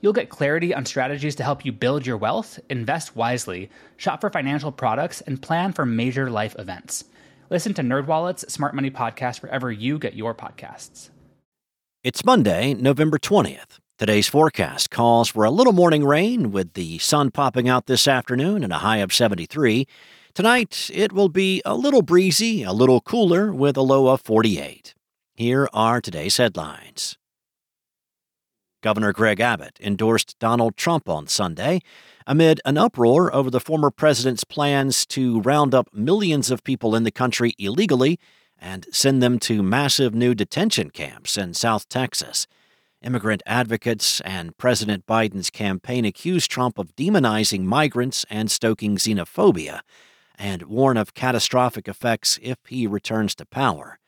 You'll get clarity on strategies to help you build your wealth, invest wisely, shop for financial products, and plan for major life events. Listen to NerdWallet's Smart Money Podcast wherever you get your podcasts. It's Monday, November 20th. Today's forecast calls for a little morning rain with the sun popping out this afternoon and a high of 73. Tonight, it will be a little breezy, a little cooler with a low of 48. Here are today's headlines. Governor Greg Abbott endorsed Donald Trump on Sunday amid an uproar over the former president's plans to round up millions of people in the country illegally and send them to massive new detention camps in South Texas. Immigrant advocates and President Biden's campaign accuse Trump of demonizing migrants and stoking xenophobia and warn of catastrophic effects if he returns to power.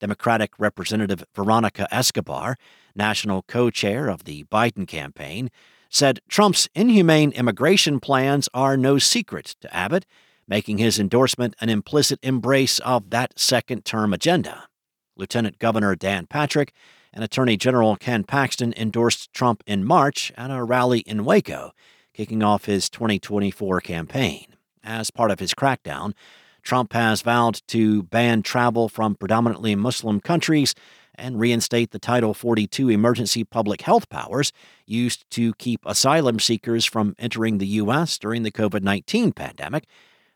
Democratic Representative Veronica Escobar, national co chair of the Biden campaign, said Trump's inhumane immigration plans are no secret to Abbott, making his endorsement an implicit embrace of that second term agenda. Lieutenant Governor Dan Patrick and Attorney General Ken Paxton endorsed Trump in March at a rally in Waco, kicking off his 2024 campaign. As part of his crackdown, Trump has vowed to ban travel from predominantly Muslim countries and reinstate the Title 42 emergency public health powers used to keep asylum seekers from entering the U.S. during the COVID 19 pandemic,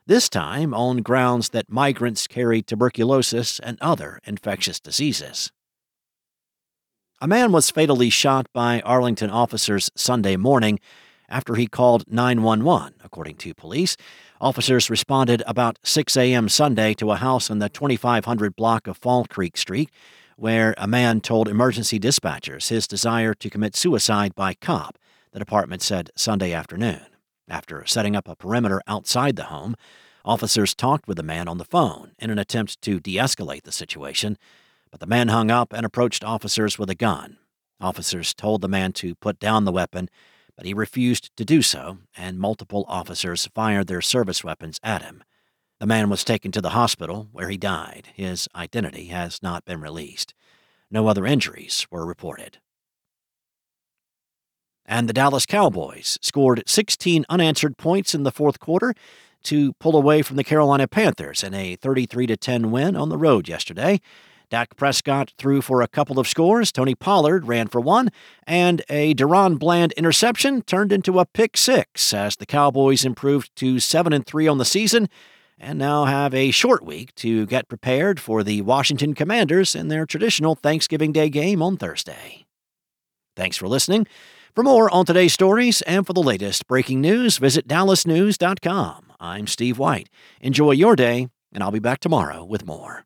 this time on grounds that migrants carry tuberculosis and other infectious diseases. A man was fatally shot by Arlington officers Sunday morning after he called 911, according to police. Officers responded about 6 a.m. Sunday to a house in the 2500 block of Fall Creek Street, where a man told emergency dispatchers his desire to commit suicide by cop, the department said Sunday afternoon. After setting up a perimeter outside the home, officers talked with the man on the phone in an attempt to de escalate the situation, but the man hung up and approached officers with a gun. Officers told the man to put down the weapon but he refused to do so, and multiple officers fired their service weapons at him. The man was taken to the hospital, where he died. His identity has not been released. No other injuries were reported. And the Dallas Cowboys scored 16 unanswered points in the fourth quarter to pull away from the Carolina Panthers in a 33 10 win on the road yesterday. Dak Prescott threw for a couple of scores. Tony Pollard ran for one, and a DaRon Bland interception turned into a pick six as the Cowboys improved to 7 and 3 on the season and now have a short week to get prepared for the Washington Commanders in their traditional Thanksgiving Day game on Thursday. Thanks for listening. For more on today's stories and for the latest breaking news, visit dallasnews.com. I'm Steve White. Enjoy your day, and I'll be back tomorrow with more.